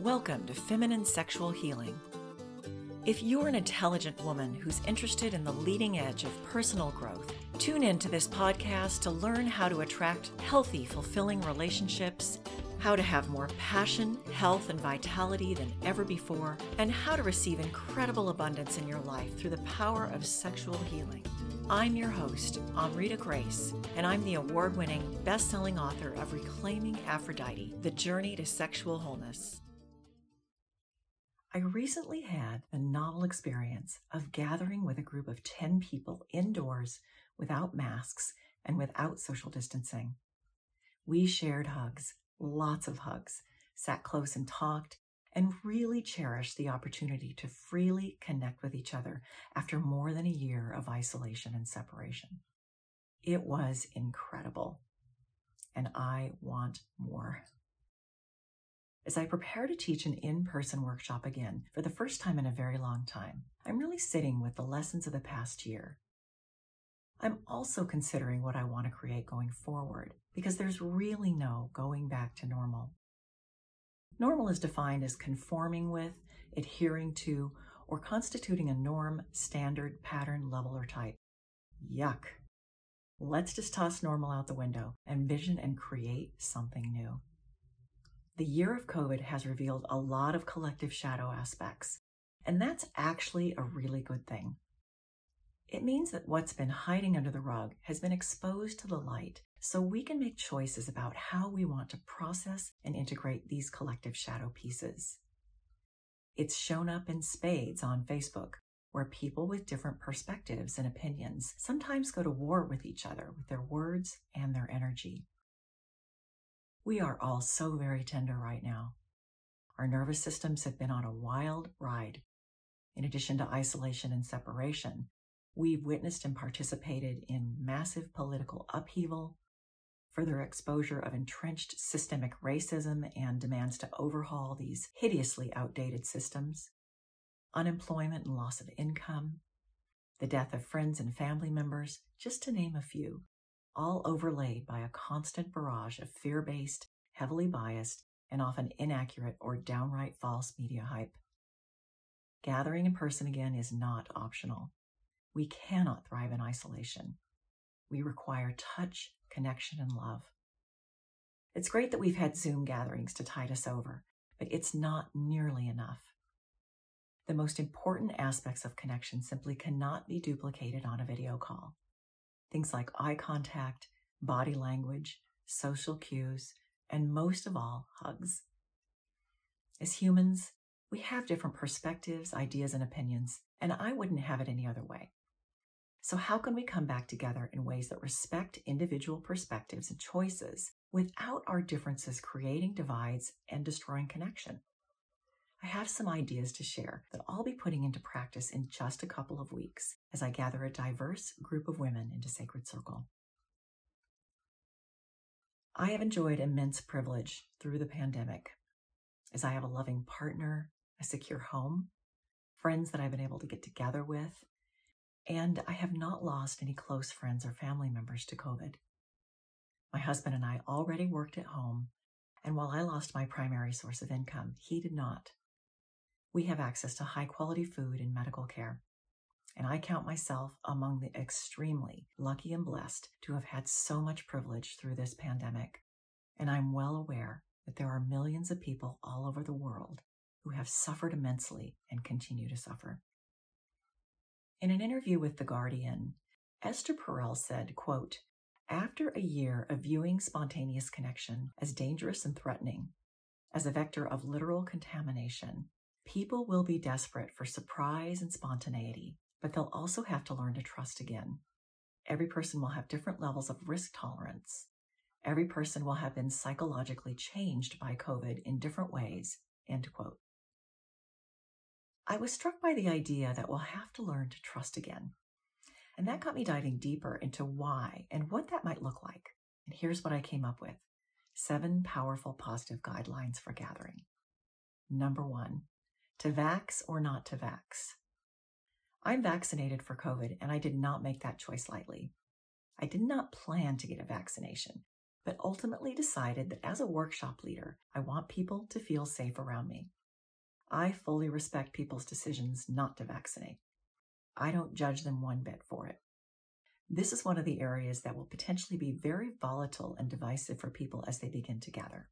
Welcome to Feminine Sexual Healing. If you're an intelligent woman who's interested in the leading edge of personal growth, tune in to this podcast to learn how to attract healthy, fulfilling relationships, how to have more passion, health, and vitality than ever before, and how to receive incredible abundance in your life through the power of sexual healing. I'm your host, Amrita Grace, and I'm the award winning, best selling author of Reclaiming Aphrodite The Journey to Sexual Wholeness. I recently had the novel experience of gathering with a group of 10 people indoors without masks and without social distancing. We shared hugs, lots of hugs, sat close and talked, and really cherished the opportunity to freely connect with each other after more than a year of isolation and separation. It was incredible, and I want more. As I prepare to teach an in person workshop again for the first time in a very long time, I'm really sitting with the lessons of the past year. I'm also considering what I want to create going forward because there's really no going back to normal. Normal is defined as conforming with, adhering to, or constituting a norm, standard, pattern, level, or type. Yuck. Let's just toss normal out the window and vision and create something new. The year of COVID has revealed a lot of collective shadow aspects, and that's actually a really good thing. It means that what's been hiding under the rug has been exposed to the light, so we can make choices about how we want to process and integrate these collective shadow pieces. It's shown up in spades on Facebook, where people with different perspectives and opinions sometimes go to war with each other with their words and their energy. We are all so very tender right now. Our nervous systems have been on a wild ride. In addition to isolation and separation, we've witnessed and participated in massive political upheaval, further exposure of entrenched systemic racism and demands to overhaul these hideously outdated systems, unemployment and loss of income, the death of friends and family members, just to name a few all overlaid by a constant barrage of fear based, heavily biased, and often inaccurate or downright false media hype. Gathering in person again is not optional. We cannot thrive in isolation. We require touch, connection, and love. It's great that we've had Zoom gatherings to tide us over, but it's not nearly enough. The most important aspects of connection simply cannot be duplicated on a video call. Things like eye contact, body language, social cues, and most of all, hugs. As humans, we have different perspectives, ideas, and opinions, and I wouldn't have it any other way. So, how can we come back together in ways that respect individual perspectives and choices without our differences creating divides and destroying connection? I have some ideas to share that I'll be putting into practice in just a couple of weeks as I gather a diverse group of women into Sacred Circle. I have enjoyed immense privilege through the pandemic as I have a loving partner, a secure home, friends that I've been able to get together with, and I have not lost any close friends or family members to COVID. My husband and I already worked at home, and while I lost my primary source of income, he did not we have access to high quality food and medical care. And I count myself among the extremely lucky and blessed to have had so much privilege through this pandemic. And I'm well aware that there are millions of people all over the world who have suffered immensely and continue to suffer. In an interview with The Guardian, Esther Perel said, quote, after a year of viewing spontaneous connection as dangerous and threatening, as a vector of literal contamination, People will be desperate for surprise and spontaneity, but they'll also have to learn to trust again. Every person will have different levels of risk tolerance. Every person will have been psychologically changed by COVID in different ways. End quote. I was struck by the idea that we'll have to learn to trust again. And that got me diving deeper into why and what that might look like. And here's what I came up with seven powerful positive guidelines for gathering. Number one, to vax or not to vax. I'm vaccinated for COVID and I did not make that choice lightly. I did not plan to get a vaccination, but ultimately decided that as a workshop leader, I want people to feel safe around me. I fully respect people's decisions not to vaccinate. I don't judge them one bit for it. This is one of the areas that will potentially be very volatile and divisive for people as they begin to gather.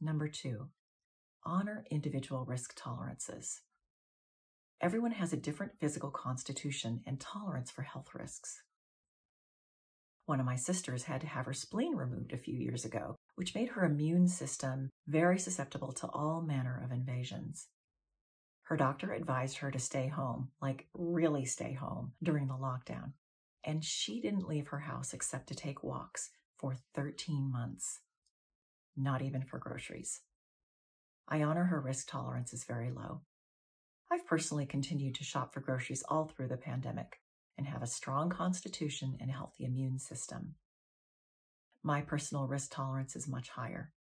Number two, honor individual risk tolerances. Everyone has a different physical constitution and tolerance for health risks. One of my sisters had to have her spleen removed a few years ago, which made her immune system very susceptible to all manner of invasions. Her doctor advised her to stay home, like really stay home, during the lockdown and she didn't leave her house except to take walks for 13 months, not even for groceries. I honor her risk tolerance is very low. I've personally continued to shop for groceries all through the pandemic and have a strong constitution and healthy immune system. My personal risk tolerance is much higher.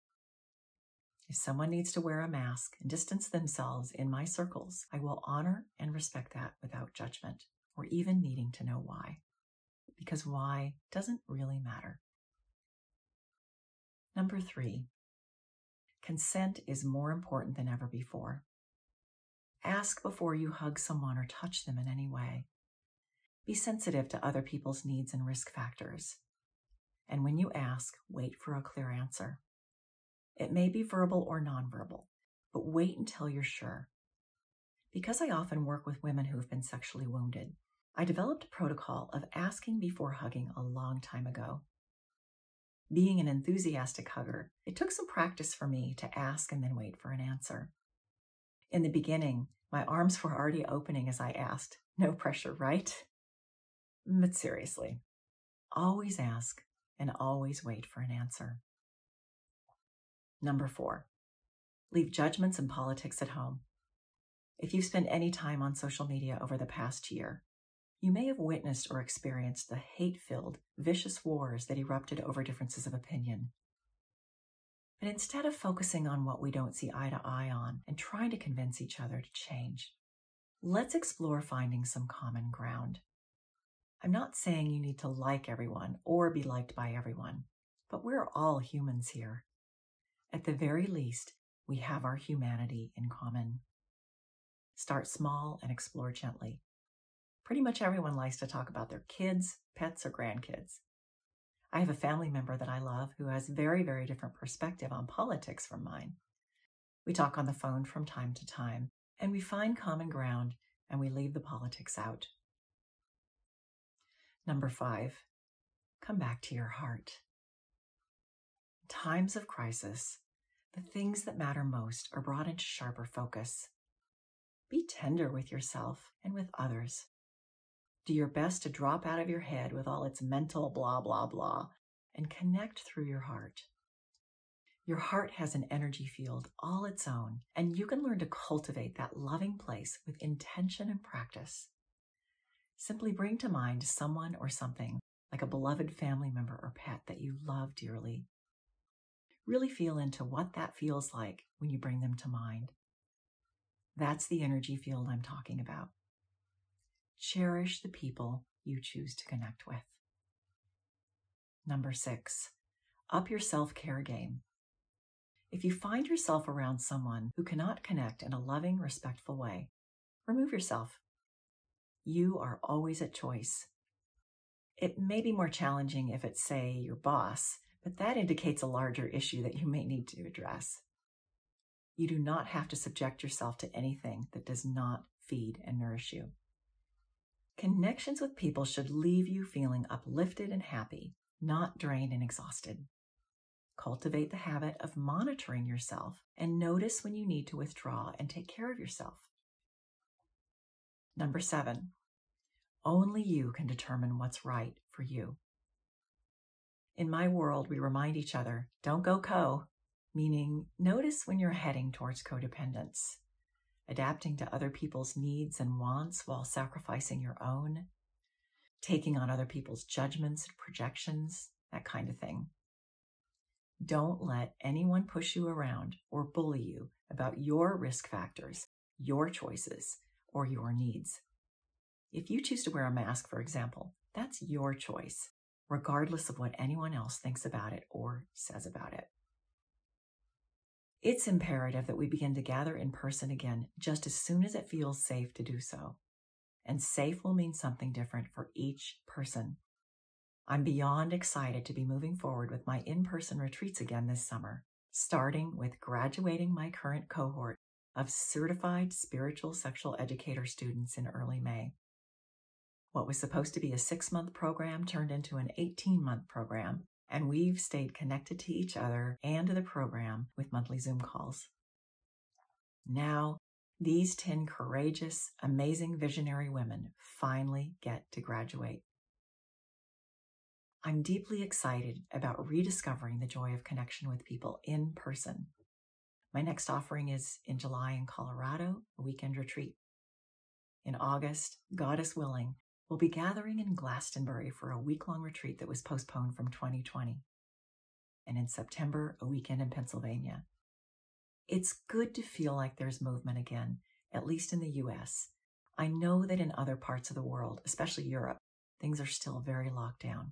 If someone needs to wear a mask and distance themselves in my circles, I will honor and respect that without judgment or even needing to know why because why doesn't really matter. Number three, consent is more important than ever before. Ask before you hug someone or touch them in any way. Be sensitive to other people's needs and risk factors. And when you ask, wait for a clear answer. It may be verbal or nonverbal, but wait until you're sure. Because I often work with women who have been sexually wounded, I developed a protocol of asking before hugging a long time ago. Being an enthusiastic hugger, it took some practice for me to ask and then wait for an answer. In the beginning, my arms were already opening as I asked. No pressure, right? But seriously, always ask and always wait for an answer. Number four, leave judgments and politics at home. If you've spent any time on social media over the past year, you may have witnessed or experienced the hate filled, vicious wars that erupted over differences of opinion. But instead of focusing on what we don't see eye to eye on and trying to convince each other to change, let's explore finding some common ground. I'm not saying you need to like everyone or be liked by everyone, but we're all humans here. At the very least, we have our humanity in common. Start small and explore gently pretty much everyone likes to talk about their kids, pets, or grandkids. I have a family member that I love who has very, very different perspective on politics from mine. We talk on the phone from time to time, and we find common ground and we leave the politics out. Number five, come back to your heart. In times of crisis, the things that matter most are brought into sharper focus. Be tender with yourself and with others. Do your best to drop out of your head with all its mental blah, blah, blah, and connect through your heart. Your heart has an energy field all its own, and you can learn to cultivate that loving place with intention and practice. Simply bring to mind someone or something, like a beloved family member or pet that you love dearly. Really feel into what that feels like when you bring them to mind. That's the energy field I'm talking about. Cherish the people you choose to connect with. Number six, up your self care game. If you find yourself around someone who cannot connect in a loving, respectful way, remove yourself. You are always at choice. It may be more challenging if it's, say, your boss, but that indicates a larger issue that you may need to address. You do not have to subject yourself to anything that does not feed and nourish you. Connections with people should leave you feeling uplifted and happy, not drained and exhausted. Cultivate the habit of monitoring yourself and notice when you need to withdraw and take care of yourself. Number seven, only you can determine what's right for you. In my world, we remind each other don't go co, meaning notice when you're heading towards codependence adapting to other people's needs and wants while sacrificing your own, taking on other people's judgments and projections, that kind of thing. Don't let anyone push you around or bully you about your risk factors, your choices, or your needs. If you choose to wear a mask, for example, that's your choice. regardless of what anyone else thinks about it or says about it. It's imperative that we begin to gather in person again just as soon as it feels safe to do so. And safe will mean something different for each person. I'm beyond excited to be moving forward with my in person retreats again this summer, starting with graduating my current cohort of certified spiritual sexual educator students in early May. What was supposed to be a six month program turned into an 18 month program, and we've stayed connected to each other and to the program with monthly Zoom calls. Now, these 10 courageous, amazing visionary women finally get to graduate. I'm deeply excited about rediscovering the joy of connection with people in person. My next offering is in July in Colorado, a weekend retreat. In August, Goddess willing, we'll be gathering in Glastonbury for a week long retreat that was postponed from 2020. And in September, a weekend in Pennsylvania. It's good to feel like there's movement again, at least in the US. I know that in other parts of the world, especially Europe, things are still very locked down.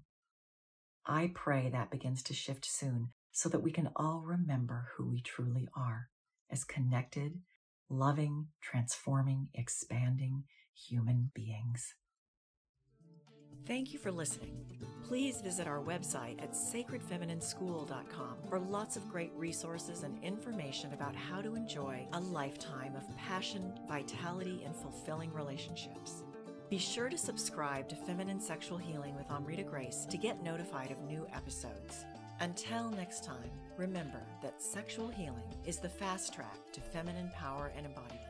I pray that begins to shift soon so that we can all remember who we truly are as connected, loving, transforming, expanding human beings. Thank you for listening. Please visit our website at sacredfeminineschool.com for lots of great resources and information about how to enjoy a lifetime of passion, vitality, and fulfilling relationships. Be sure to subscribe to Feminine Sexual Healing with Amrita Grace to get notified of new episodes. Until next time, remember that sexual healing is the fast track to feminine power and embodiment.